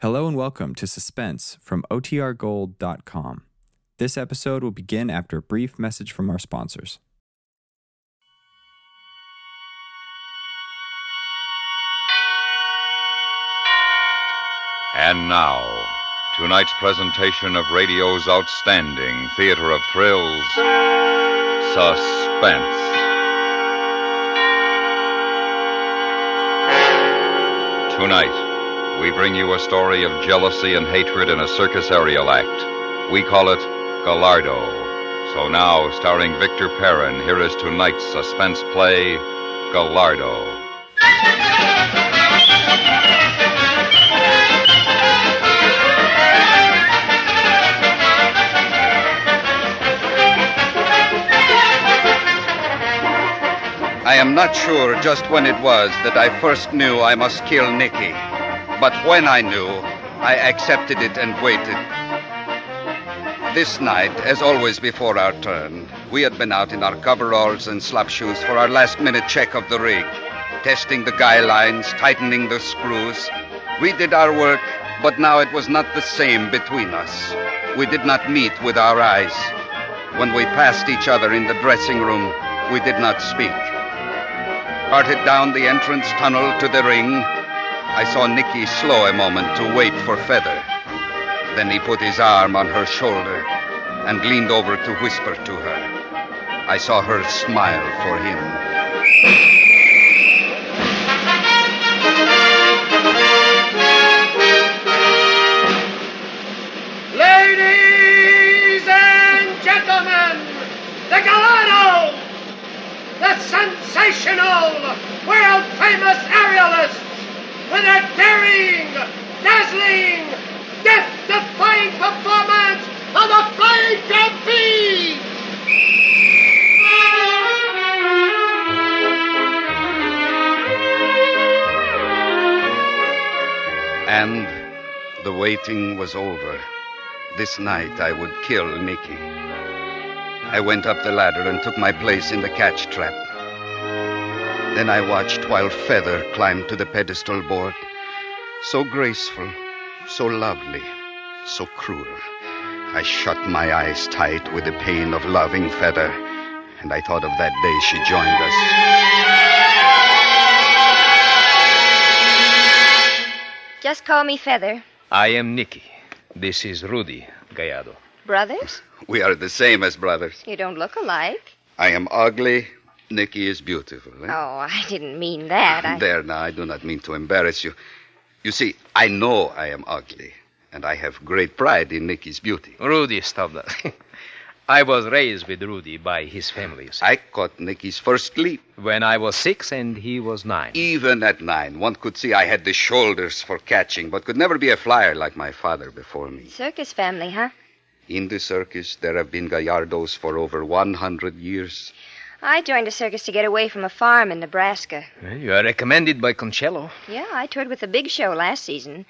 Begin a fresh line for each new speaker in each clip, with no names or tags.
Hello and welcome to Suspense from OTRGold.com. This episode will begin after a brief message from our sponsors.
And now, tonight's presentation of radio's outstanding theater of thrills, Suspense. Tonight, we bring you a story of jealousy and hatred in a circus aerial act. We call it Gallardo. So now, starring Victor Perrin, here is tonight's suspense play, Gallardo.
I am not sure just when it was that I first knew I must kill Nicky. But when I knew, I accepted it and waited. This night, as always before our turn, we had been out in our coveralls and slop shoes for our last minute check of the rig, testing the guy lines, tightening the screws. We did our work, but now it was not the same between us. We did not meet with our eyes. When we passed each other in the dressing room, we did not speak. Parted down the entrance tunnel to the ring, I saw Nicky slow a moment to wait for Feather. Then he put his arm on her shoulder and leaned over to whisper to her. I saw her smile for him.
Ladies and gentlemen, the Gallardo, the sensational, world famous aerialists, with their daring, dazzling, death defying performance of the Flying Prix!
And the waiting was over. This night I would kill Nicky. I went up the ladder and took my place in the catch trap. Then I watched while Feather climbed to the pedestal board. So graceful, so lovely, so cruel. I shut my eyes tight with the pain of loving Feather, and I thought of that day she joined us.
Just call me Feather.
I am Nicky. This is Rudy Gallardo.
Brothers?
We are the same as brothers.
You don't look alike.
I am ugly. Nicky is beautiful. eh?
Oh, I didn't mean that. I...
There now, I do not mean to embarrass you. You see, I know I am ugly, and I have great pride in Nicky's beauty.
Rudy, stop that. I was raised with Rudy by his family. you see.
I caught Nicky's first leap.
When I was six and he was nine.
Even at nine, one could see I had the shoulders for catching, but could never be a flyer like my father before me.
Circus family, huh?
In the circus, there have been Gallardos for over 100 years.
I joined a circus to get away from a farm in Nebraska.
Well, You are recommended by Concello.
Yeah, I toured with the big show last season.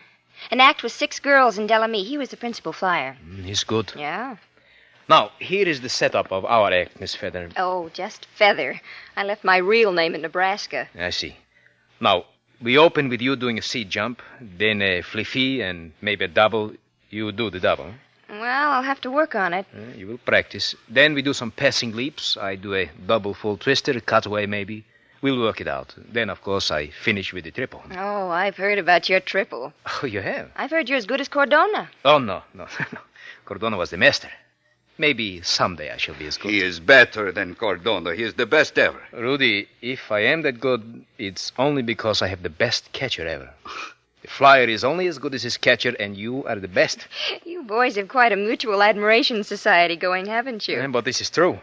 An act with six girls in Delamere. He was the principal flyer.
Mm, He's good.
Yeah.
Now, here is the setup of our act, Miss Feather.
Oh, just Feather. I left my real name in Nebraska.
I see. Now, we open with you doing a seat jump, then a fliffy, and maybe a double. You do the double.
Well, I'll have to work on it.
Uh, you will practice. Then we do some passing leaps. I do a double full twister, a cutaway maybe. We'll work it out. Then, of course, I finish with the triple.
Oh, I've heard about your triple.
Oh, you have?
I've heard you're as good as Codona.
Oh, no, no, no. Codona was the master. Maybe someday I shall be as good.
He is better than Codona. He is the best ever.
Rudy, if I am that good, it's only because I have the best catcher ever. The flyer is only as good as his catcher, and you are the best.
You boys have quite a mutual admiration society going, haven't you?
Eh, But this is true.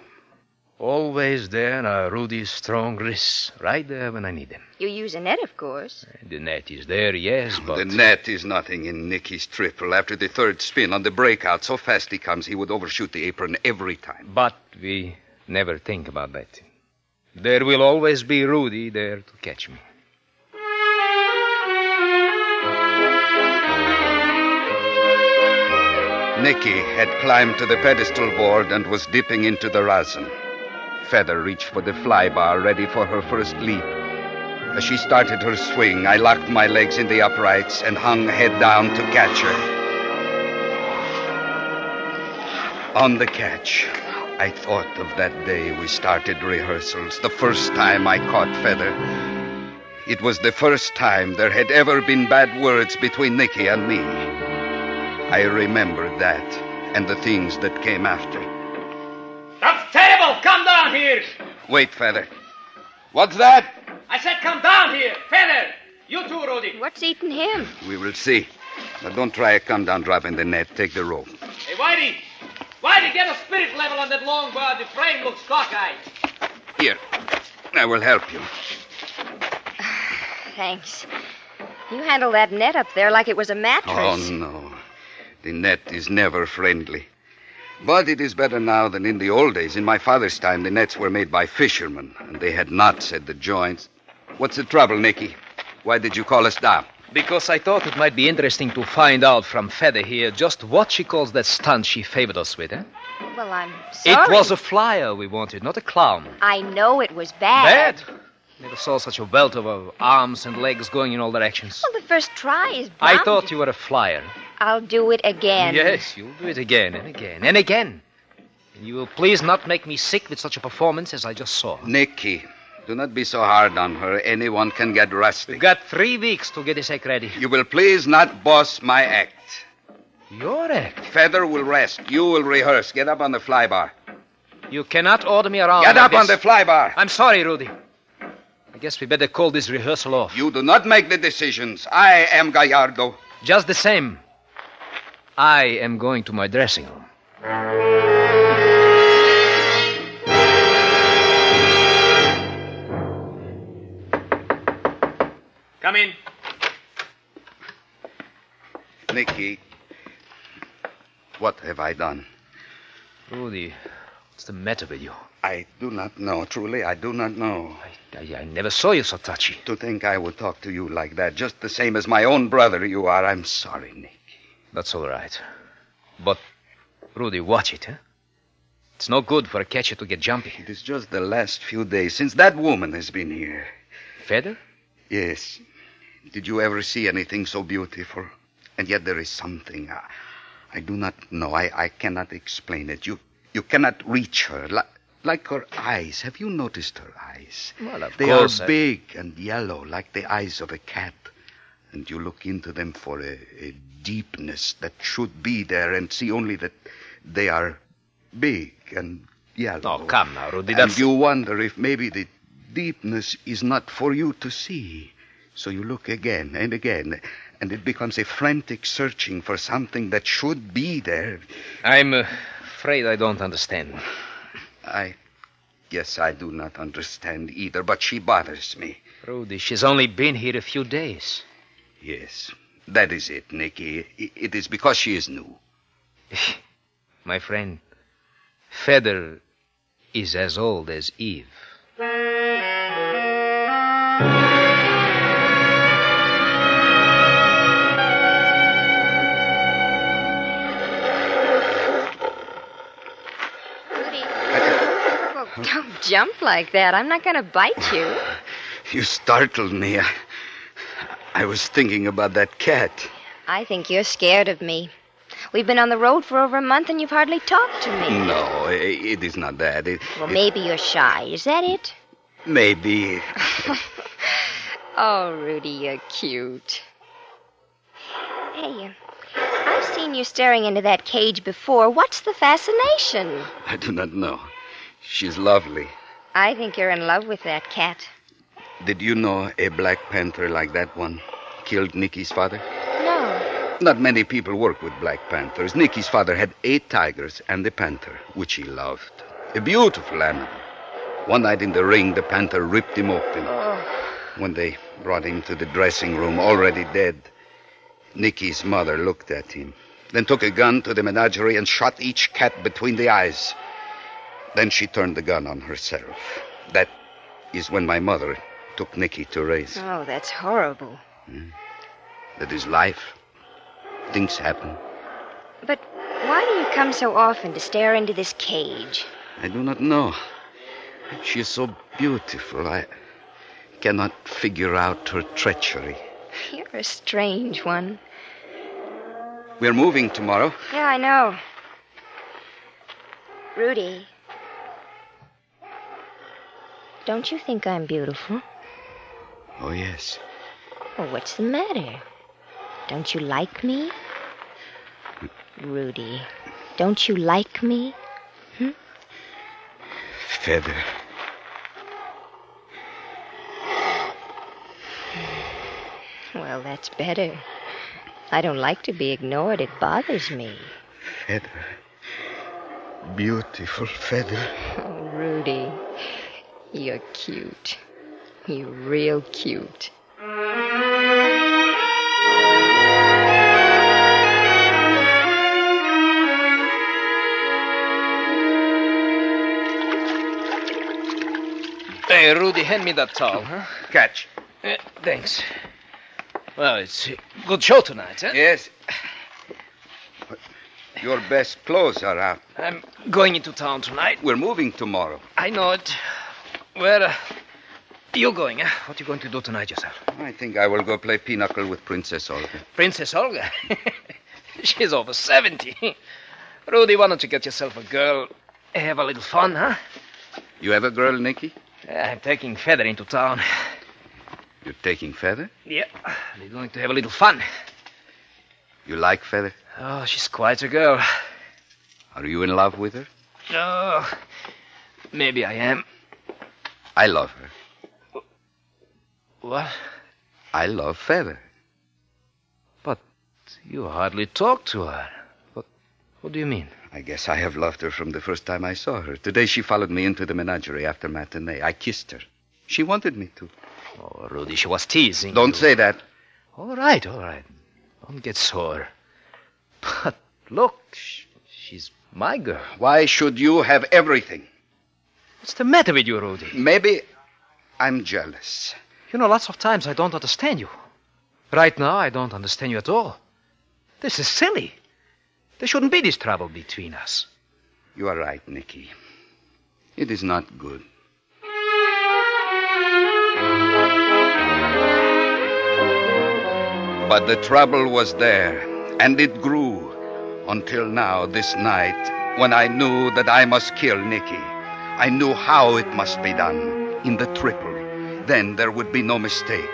Always there are Rudy's strong wrists, right there when I need them.
You use a net, of course.
The net is there, yes, but.
The net is nothing in Nicky's triple. After the third spin on the breakout, so fast he comes, he would overshoot the apron every time.
But we never think about that. There will always be Rudy there to catch me.
Nicky had climbed to the pedestal board and was dipping into the rosin. Feather reached for the fly bar, ready for her first leap. As she started her swing, I locked my legs in the uprights and hung head down to catch her. On the catch, I thought of that day we started rehearsals, the first time I caught Feather. It was the first time there had ever been bad words between Nicky and me. I remembered that and the things that came after.
That's terrible! Come down here!
Wait, Feather. What's that?
I said come down here! Feather! You too, Rudy.
What's eating him?
We will see. But don't try a come down drop in the net. Take the rope.
Hey, Whitey! Whitey, get a spirit level on that long bar. The frame looks cockeyed.
Here. I will help you.
Thanks. You handle that net up there like it was a mattress.
Oh, no. The net is never friendly. But it is better now than in the old days. In my father's time, the nets were made by fishermen, and they had knots at the joints. What's the trouble, Nicky? Why did you call us down?
Because I thought it might be interesting to find out from Feather here just what she calls that stunt she favored us with, eh?
Well, I'm sorry.
It was a flyer we wanted, not a clown.
I know it was bad.
Bad? Never saw such a welter of arms and legs going in all directions.
Well, the first try is
I thought you were a flyer.
I'll do it again.
Yes, you'll do it again and again and again. And you will please not make me sick with such a performance as I just saw.
Nicky, do not be so hard on her. Anyone can get rusty.
We've got three weeks to get this act ready.
You will please not boss my act.
Your act?
Feather will rest. You will rehearse. Get up on the flybar.
You cannot order me around.
Get
like
up on the
this.
flybar.
I'm sorry, Rudy. I guess we better call this rehearsal off.
You do not make the decisions. I am Gallardo.
Just the same, I am going to my dressing room.
Come in.
Nicky, what have I done?
Rudy, what's the matter with you?
I do not know. Truly, I do not know.
I, I, I never saw you so touchy.
To think I would talk to you like that, just the same as my own brother you are. I'm sorry, Nick.
That's all right. But, Rudy, watch it, huh? It's no good for a catcher to get jumpy.
It is just the last few days since that woman has been here.
Feather?
Yes. Did you ever see anything so beautiful? And yet there is something. I, I do not know. I, I cannot explain it. You you cannot reach her. Like, like her eyes. Have you noticed her eyes?
Well, of
they
course,
are
I-
big and yellow, like the eyes of a cat. And you look into them for a, a deepness that should be there and see only that they are big and yellow.
Oh, come now, Rudy.
And
That's.
you wonder if maybe the deepness is not for you to see. So you look again and again, and it becomes a frantic searching for something that should be there.
I'm uh, afraid I don't understand.
I guess I do not understand either, but she bothers me.
Rudy, she's only been here a few days.
Yes, that is it, Nicky. It is because she is new.
My friend, Feather is as old as Eve.
Rudy. Well, don't jump like that. I'm not going to bite you.
You startled me. I, I was thinking about that cat.
I think you're scared of me. We've been on the road for over a month and you've hardly talked to me.
No, it is not that. It,
Well,
it-
maybe you're shy. Is that it?
maybe.
Oh, Rudy, you're cute. Hey, I've seen you staring into that cage before. What's the fascination?
I do not know. She's lovely.
I think you're in love with that cat.
Did you know a Black Panther like that one killed Nicky's father?
No.
Not many people work with Black Panthers. Nicky's father had eight tigers and a panther, which he loved. A beautiful animal. One night in the ring, the panther ripped him open. When they brought him to the dressing room, already dead, Nicky's mother looked at him, then took a gun to the menagerie and shot each cat between the eyes. Then she turned the gun on herself. That is when my mother took Nicky to raise.
Oh, that's horrible. Hmm?
That is life. Things happen.
But why do you come so often to stare into this cage?
I do not know. She is so beautiful. I cannot figure out her treachery.
You're a strange one.
We're moving tomorrow.
Yeah, I know. Rudy. Don't you think I'm beautiful?
Oh, yes.
Well, what's the matter? Don't you like me? Rudy, don't you like me? Hmm?
Feather.
Well, that's better. I don't like to be ignored. It bothers me.
Feather. Beautiful feather.
Oh, Rudy, you're cute. You're real cute.
Hey, Rudy, hand me that towel, huh?
Catch.
Eh, thanks. Well, it's a good show tonight, huh?
Yes. But Your best clothes are out.
I'm going into town tonight.
We're moving tomorrow.
I know it. Where uh, you going, huh? What are you going to do tonight yourself?
I think I will go play pinochle with Princess Olga.
Princess Olga? She's over 70. Rudy, why don't you get yourself a girl? Have a little fun, huh?
You have a girl, Nicky?
Uh, I'm taking Feather into town.
You're taking Feather?
Yeah, we're going to have a little fun.
You like Feather?
Oh, she's quite a girl.
Are you in love with her?
Oh, maybe I am.
I love her.
What?
I love Feather.
But you hardly talk to her. What, what do you mean?
I guess I have loved her from the first time I saw her. Today she followed me into the menagerie after matinee. I kissed her. She wanted me to.
Oh, Rudy, she was teasing.
Don't
you.
say that.
All right, all right. Don't get sore. But look, she's my girl.
Why should you have everything?
What's the matter with you, Rudy?
Maybe I'm jealous.
You know, lots of times I don't understand you. Right now, I don't understand you at all. This is silly. There shouldn't be this trouble between us.
You are right, Nicky. It is not good. But the trouble was there, and it grew until now, this night, when I knew that I must kill Nicky. I knew how it must be done in the triple. Then there would be no mistake.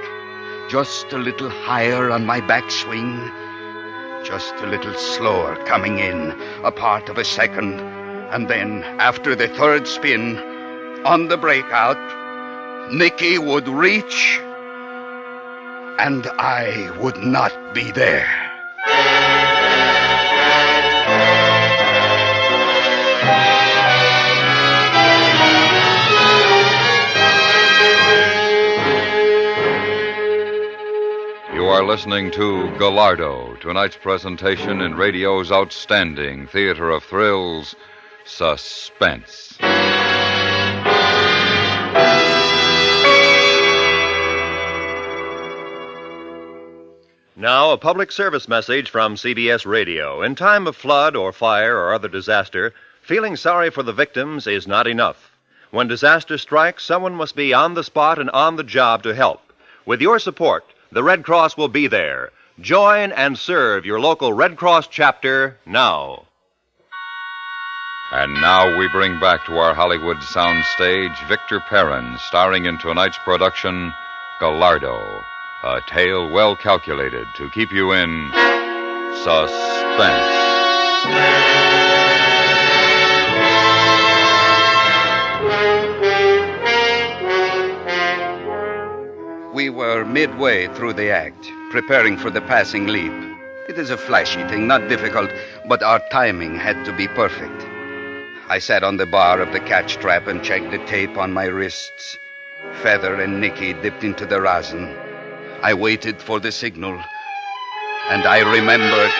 Just a little higher on my backswing, just a little slower coming in, a part of a second, and then after the third spin, on the breakout, Nicky would reach, and I would not be there.
Listening to Gallardo, tonight's presentation in radio's outstanding theater of thrills, Suspense.
Now, a public service message from CBS Radio. In time of flood or fire or other disaster, feeling sorry for the victims is not enough. When disaster strikes, someone must be on the spot and on the job to help. With your support, the Red Cross will be there. Join and serve your local Red Cross chapter now.
And now we bring back to our Hollywood soundstage Victor Perrin, starring in tonight's production, Gallardo, a tale well calculated to keep you in suspense.
Were midway through the act, preparing for the passing leap. It is a flashy thing, not difficult, but our timing had to be perfect. I sat on the bar of the catch trap and checked the tape on my wrists. Feather and Nicky dipped into the rosin. I waited for the signal, and I remembered.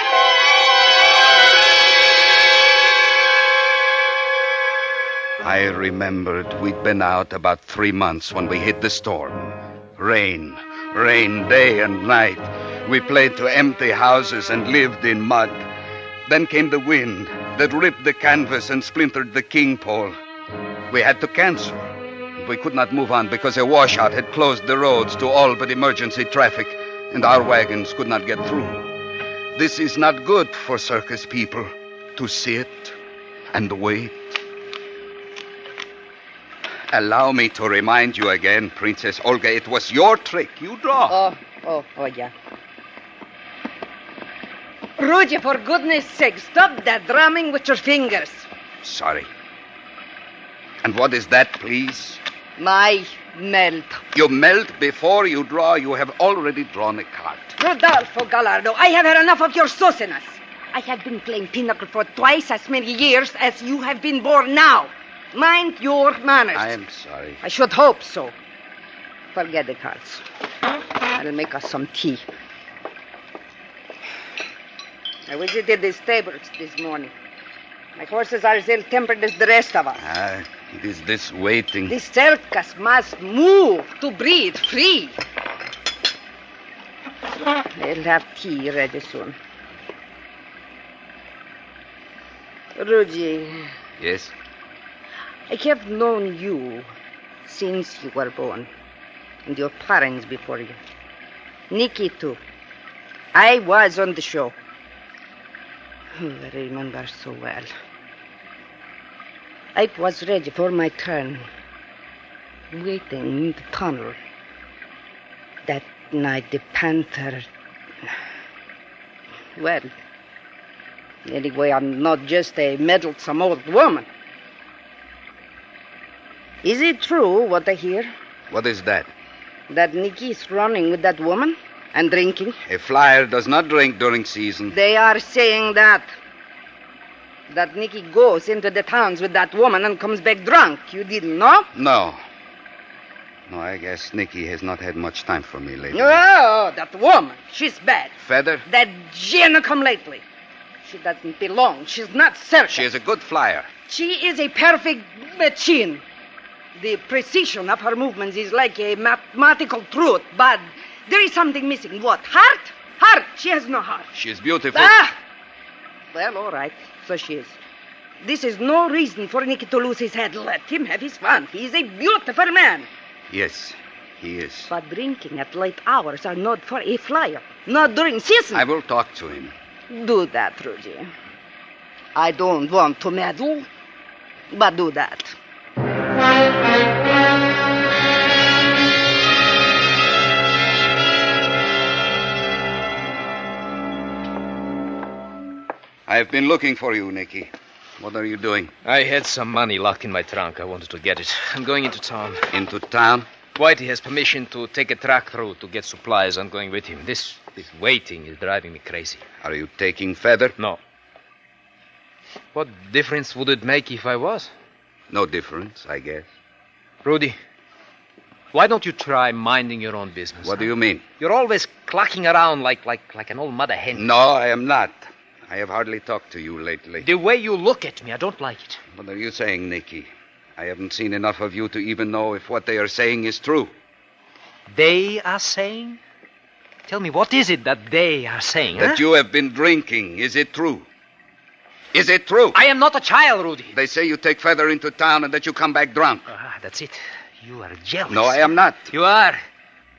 I remembered we'd been out about three months when we hit the storm. Rain, rain day and night. We played to empty houses and lived in mud. Then came the wind that ripped the canvas and splintered the king pole. We had to cancel. we could not move on because a washout had closed the roads to all but emergency traffic, and our wagons could not get through. This is not good for circus people to sit and wait. Allow me to remind you again, Princess Olga, it was your trick. You draw.
Oh, oh, oh, yeah. Rudy, for goodness sake, stop that drumming with your fingers.
Sorry. And what is that, please?
My melt.
You melt before you draw. You have already drawn a card.
Rodolfo Gallardo, I have had enough of your sauciness. I have been playing pinochle for twice as many years as you have been born now. Mind your manners.
I am sorry.
I should hope so. Forget the cards. I'll make us some tea. I visited the stables this morning. My horses are as ill tempered as the rest of us.
Ah, it is this waiting.
The circus must move to breathe free. They'll have tea ready soon. Rudy,
Yes?
I have known you since you were born, and your parents before you. Nicky, too. I was on the show. Oh, I remember so well. I was ready for my turn, waiting in the tunnel. That night, the panther. Well, anyway, I'm not just a meddlesome old woman. Is it true what I hear?
What is that?
That Nicky is running with that woman and drinking?
A flyer does not drink during season.
They are saying that. That Nicky goes into the towns with that woman and comes back drunk. You didn't know?
No. No, I guess Nicky has not had much time for me lately.
Oh, that woman. She's bad.
Feather?
That Jenna come lately. She doesn't belong. She's not circus.
She is a good flyer.
She is a perfect machine. The precision of her movements is like a mathematical truth, but there is something missing. What? Heart? Heart. She has no heart.
She is beautiful.
Ah! Well, all right. So she is. This is no reason for Nicky to lose his head. Let him have his fun. He is a beautiful man.
Yes, he is.
But drinking at late hours are not for a flyer. Not during season.
I will talk to him.
Do that, Rudy. I don't want to meddle, but do that.
I have been looking for you, Nicky. What are you doing?
I had some money locked in my trunk. I wanted to get it. I'm going into town.
Into town?
Whitey has permission to take a truck through to get supplies. I'm going with him. This this waiting is driving me crazy.
Are you taking Feather?
No. What difference would it make if I was?
No difference, I guess.
Rudy, why don't you try minding your own business?
What do you mean?
You're always clucking around like like like an old mother hen.
No, I am not. I have hardly talked to you lately.
The way you look at me, I don't like it.
What are you saying, Nicky? I haven't seen enough of you to even know if what they are saying is true.
They are saying? Tell me, what is it that they are saying?
That
huh?
you have been drinking. Is it true? Is it true?
I am not a child, Rudy.
They say you take Feather into town and that you come back drunk.
Ah, that's it. You are jealous.
No, I am not.
You are.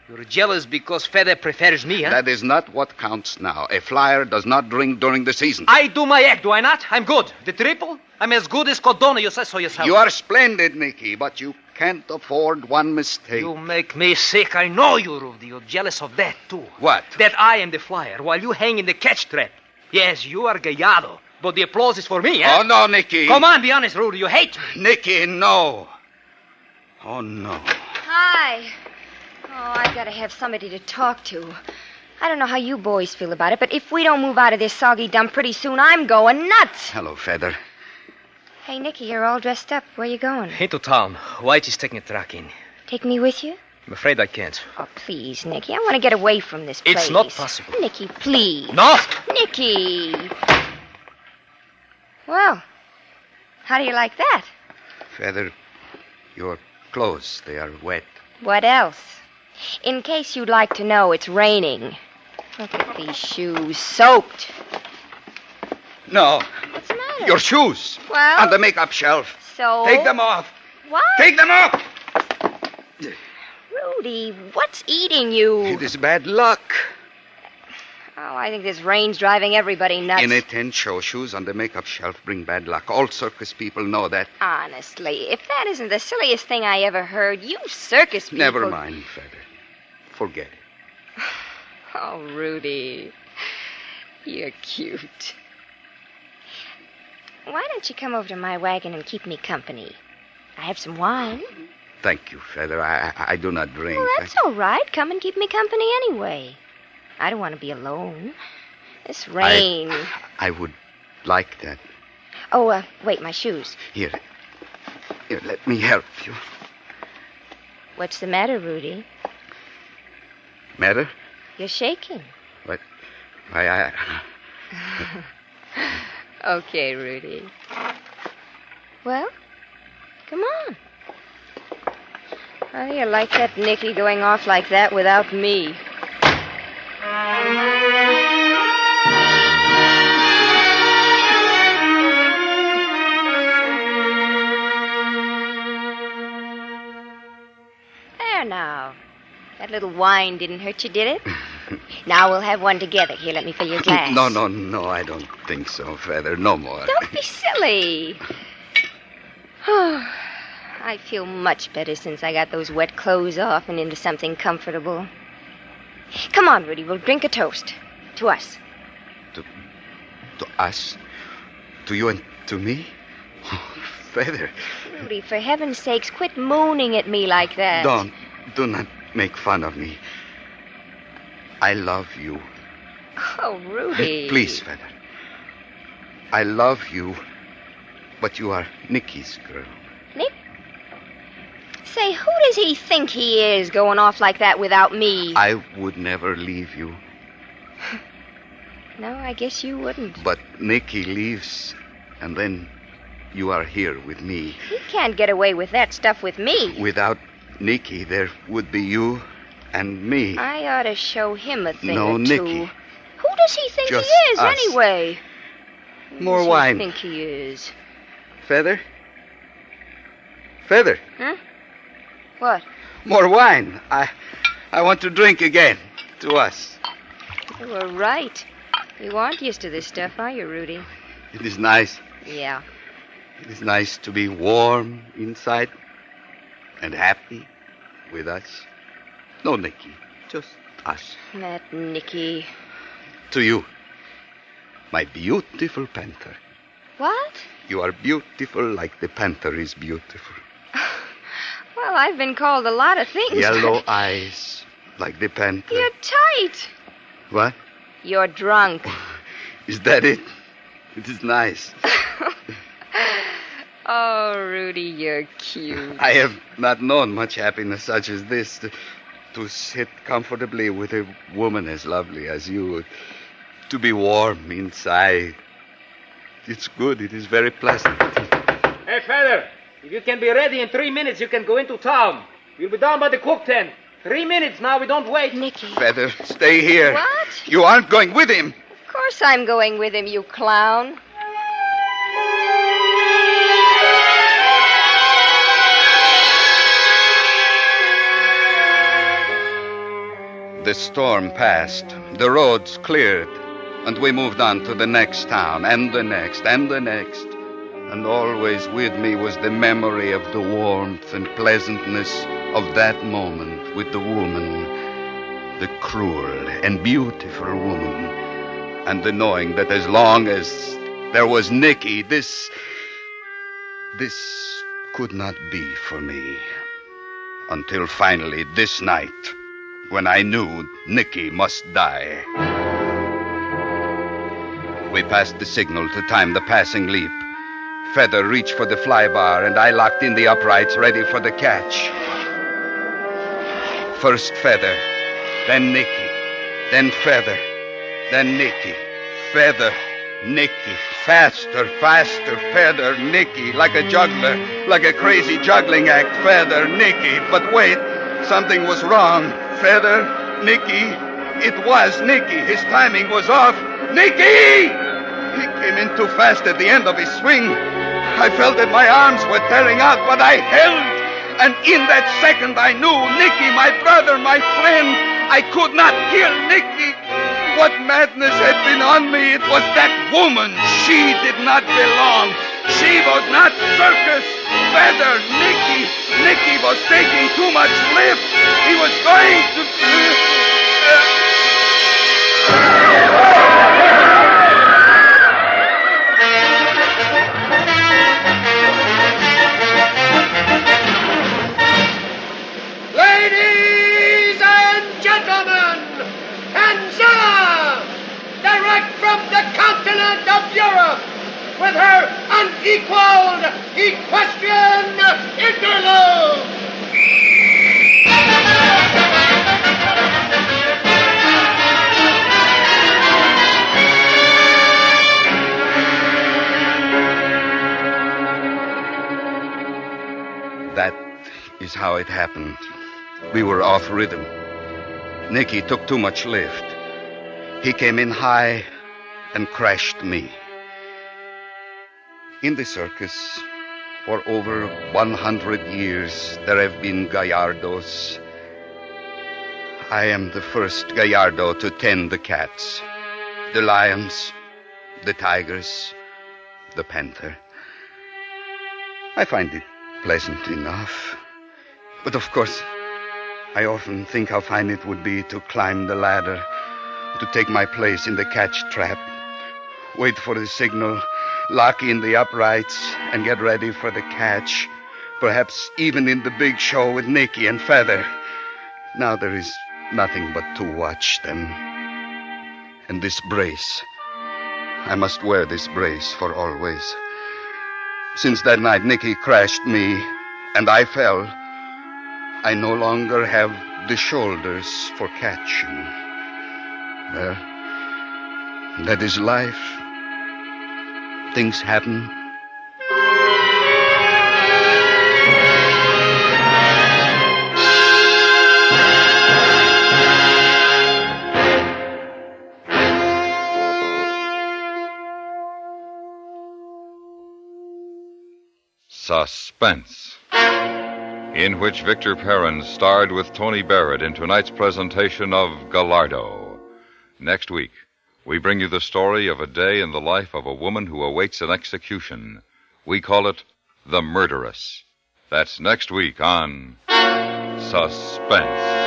You're jealous because Feather prefers me, huh?
That is not what counts now. A flyer does not drink during the season.
I do my act, do I not? I'm good. The triple? I'm as good as Codona. You say so yourself.
You are splendid, Nicky, but you can't afford one mistake.
You make me sick. I know you, Rudy. You're jealous of that, too.
What?
That I am the flyer while you hang in the catch trap. Yes, you are Gallardo, but the applause is for me, eh?
Oh, no, Nicky.
Come on, be honest, Rudy. You hate me.
Nicky, no. Oh, no.
Hi. Oh, I gotta have somebody to talk to. I don't know how you boys feel about it, but if we don't move out of this soggy dump pretty soon, I'm going nuts.
Hello, Feather.
Hey, Nicky, you're all dressed up. Where you going?
Into town. White is taking a truck in.
Take me with you?
I'm afraid I can't.
Oh, please, Nicky. I want to get away from this place.
It's not possible.
Nicky, please.
No!
Nicky. Well, how do you like that?
Feather, your clothes, they are wet.
What else? In case you'd like to know, it's raining. Look at these shoes, soaked.
No,
What's the matter?
your shoes.
Well-
On the makeup shelf.
So.
Take them off.
What?
Take them off.
Rudy, what's eating you?
It is bad luck.
Oh, I think this rain's driving everybody nuts.
In a tent, show shoes on the makeup shelf bring bad luck. All circus people know that.
Honestly, if that isn't the silliest thing I ever heard, you circus people.
Never mind, Feather. Forget it.
Oh, Rudy. You're cute. Why don't you come over to my wagon and keep me company? I have some wine.
Thank you, Feather. I, I, I do not drink.
Well, that's all right. Come and keep me company anyway. I don't want to be alone. This rain.
I, I would like that.
Oh, uh, wait, my shoes.
Here. Here, let me help you.
What's the matter, Rudy?
Matter?
You're shaking.
What? I, I,
Okay, Rudy. Well, come on. How do you like that Nicky going off like that without me? That little wine didn't hurt you, did it? now we'll have one together. Here, let me fill your glass.
No, no, no, I don't think so, Feather. No more.
Don't be silly. I feel much better since I got those wet clothes off and into something comfortable. Come on, Rudy, we'll drink a toast. To us.
To to us? To you and to me? Oh, Feather,
Rudy, for heaven's sakes, quit mooning at me like that.
don't. Do not make fun of me. I love you.
Oh, Rudy.
Please, Feather. I love you, but you are Nicky's girl.
Nick? Say, who does he think he is going off like that without me?
I would never leave you,
No, I guess you wouldn't.
but Nicky leaves, and then you are here with me.
He can't get away with that stuff with me.
Without Nicky, there would be you and me.
I ought to show him a thing
No,
or
Nicky.
two. Who does he think
Just
he is,
us.
anyway? Who
More wine.
think he is?
Feather? Feather, Huh?
What?
more wine. I, I want to drink again. To us.
You were right. You aren't used to this stuff, are you, Rudy?
It is nice.
Yeah.
It is nice to be warm inside and happy with us. No, Nicky, just us.
That Nicky.
To you, my beautiful panther.
What?
You are beautiful like the panther is beautiful.
Well, I've been called a lot of things.
Yellow eyes like the panther.
You're tight.
What?
You're drunk.
Is that it? It is nice.
oh, Rudy, you're cute.
I have not known much happiness such as this. To, to sit comfortably with a woman as lovely as you. To be warm inside. It's good. It is very pleasant.
Hey, Feather, if you can be ready in three minutes, you can go into town. We'll be down by the cook tent. Three minutes now, we don't wait.
Nicky.
Feather, stay here.
What?
You aren't going with him.
Of course I'm going with him, you clown.
The storm passed, the roads cleared, and we moved on to the next town, and the next, and the next. And always with me was the memory of the warmth and pleasantness of that moment with the woman, the cruel and beautiful woman, and the knowing that as long as there was Nicky, this. this could not be for me. Until finally, this night, when I knew Nicky must die. We passed the signal to time the passing leap. Feather reached for the flybar, and I locked in the uprights ready for the catch. First Feather, then Nicky, then Feather, then Nicky, Feather, Nicky, faster, faster, Feather, Nicky, like a juggler, like a crazy juggling act, Feather, Nicky. But wait, something was wrong. Feather, Nicky, it was Nicky. His timing was off. Nicky! He came in too fast at the end of his swing. I felt that my arms were tearing out, but I held. And in that second, I knew Nicky, my brother, my friend. I could not kill Nicky. What madness had been on me? It was that woman. She did not belong. She was not circus. Feather, Nicky. Nicky was taking too much lift. He was going to. Rhythm. Nicky took too much lift. He came in high and crashed me. In the circus, for over 100 years, there have been Gallardos. I am the first Gallardo to tend the cats, the lions, the tigers, the panther. I find it pleasant enough. But of course, I often think how fine it would be to climb the ladder, to take my place in the catch trap, wait for the signal, lock in the uprights, and get ready for the catch. Perhaps even in the big show with Nicky and Feather. Now there is nothing but to watch them. And this brace. I must wear this brace for always. Since that night Nicky crashed me and I fell, I no longer have the shoulders for catching. Well, that is life. Things happen.
Suspense, in which Victor Perrin starred with Tony Barrett in tonight's presentation of Gallardo. Next week, we bring you the story of a day in the life of a woman who awaits an execution. We call it The Murderess. That's next week on Suspense.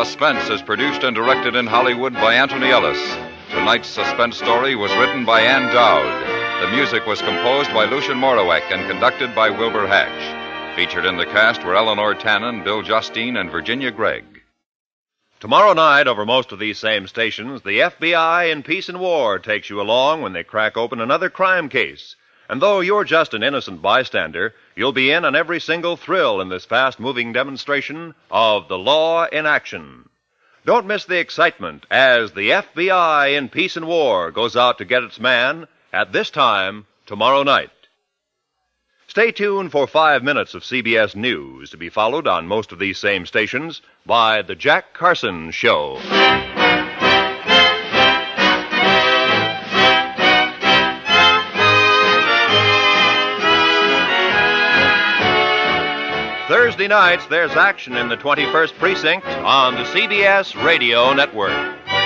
Suspense is produced and directed in Hollywood by Anthony Ellis. Tonight's suspense story was written by Ann Dowd. The music was composed by Lucien Moraweck and conducted by Wilbur Hatch. Featured in the cast were Eleanor Tannen, Bill Justine, and Virginia Gregg.
Tomorrow night, over most of these same stations, the FBI in Peace and War takes you along when they crack open another crime case. And though you're just an innocent bystander, you'll be in on every single thrill in this fast moving demonstration of the law in action. Don't miss the excitement as the FBI in Peace and War goes out to get its man at this time tomorrow night. Stay tuned for five minutes of CBS News to be followed on most of these same stations by The Jack Carson Show. Thursday nights, there's action in the 21st Precinct on the CBS Radio Network.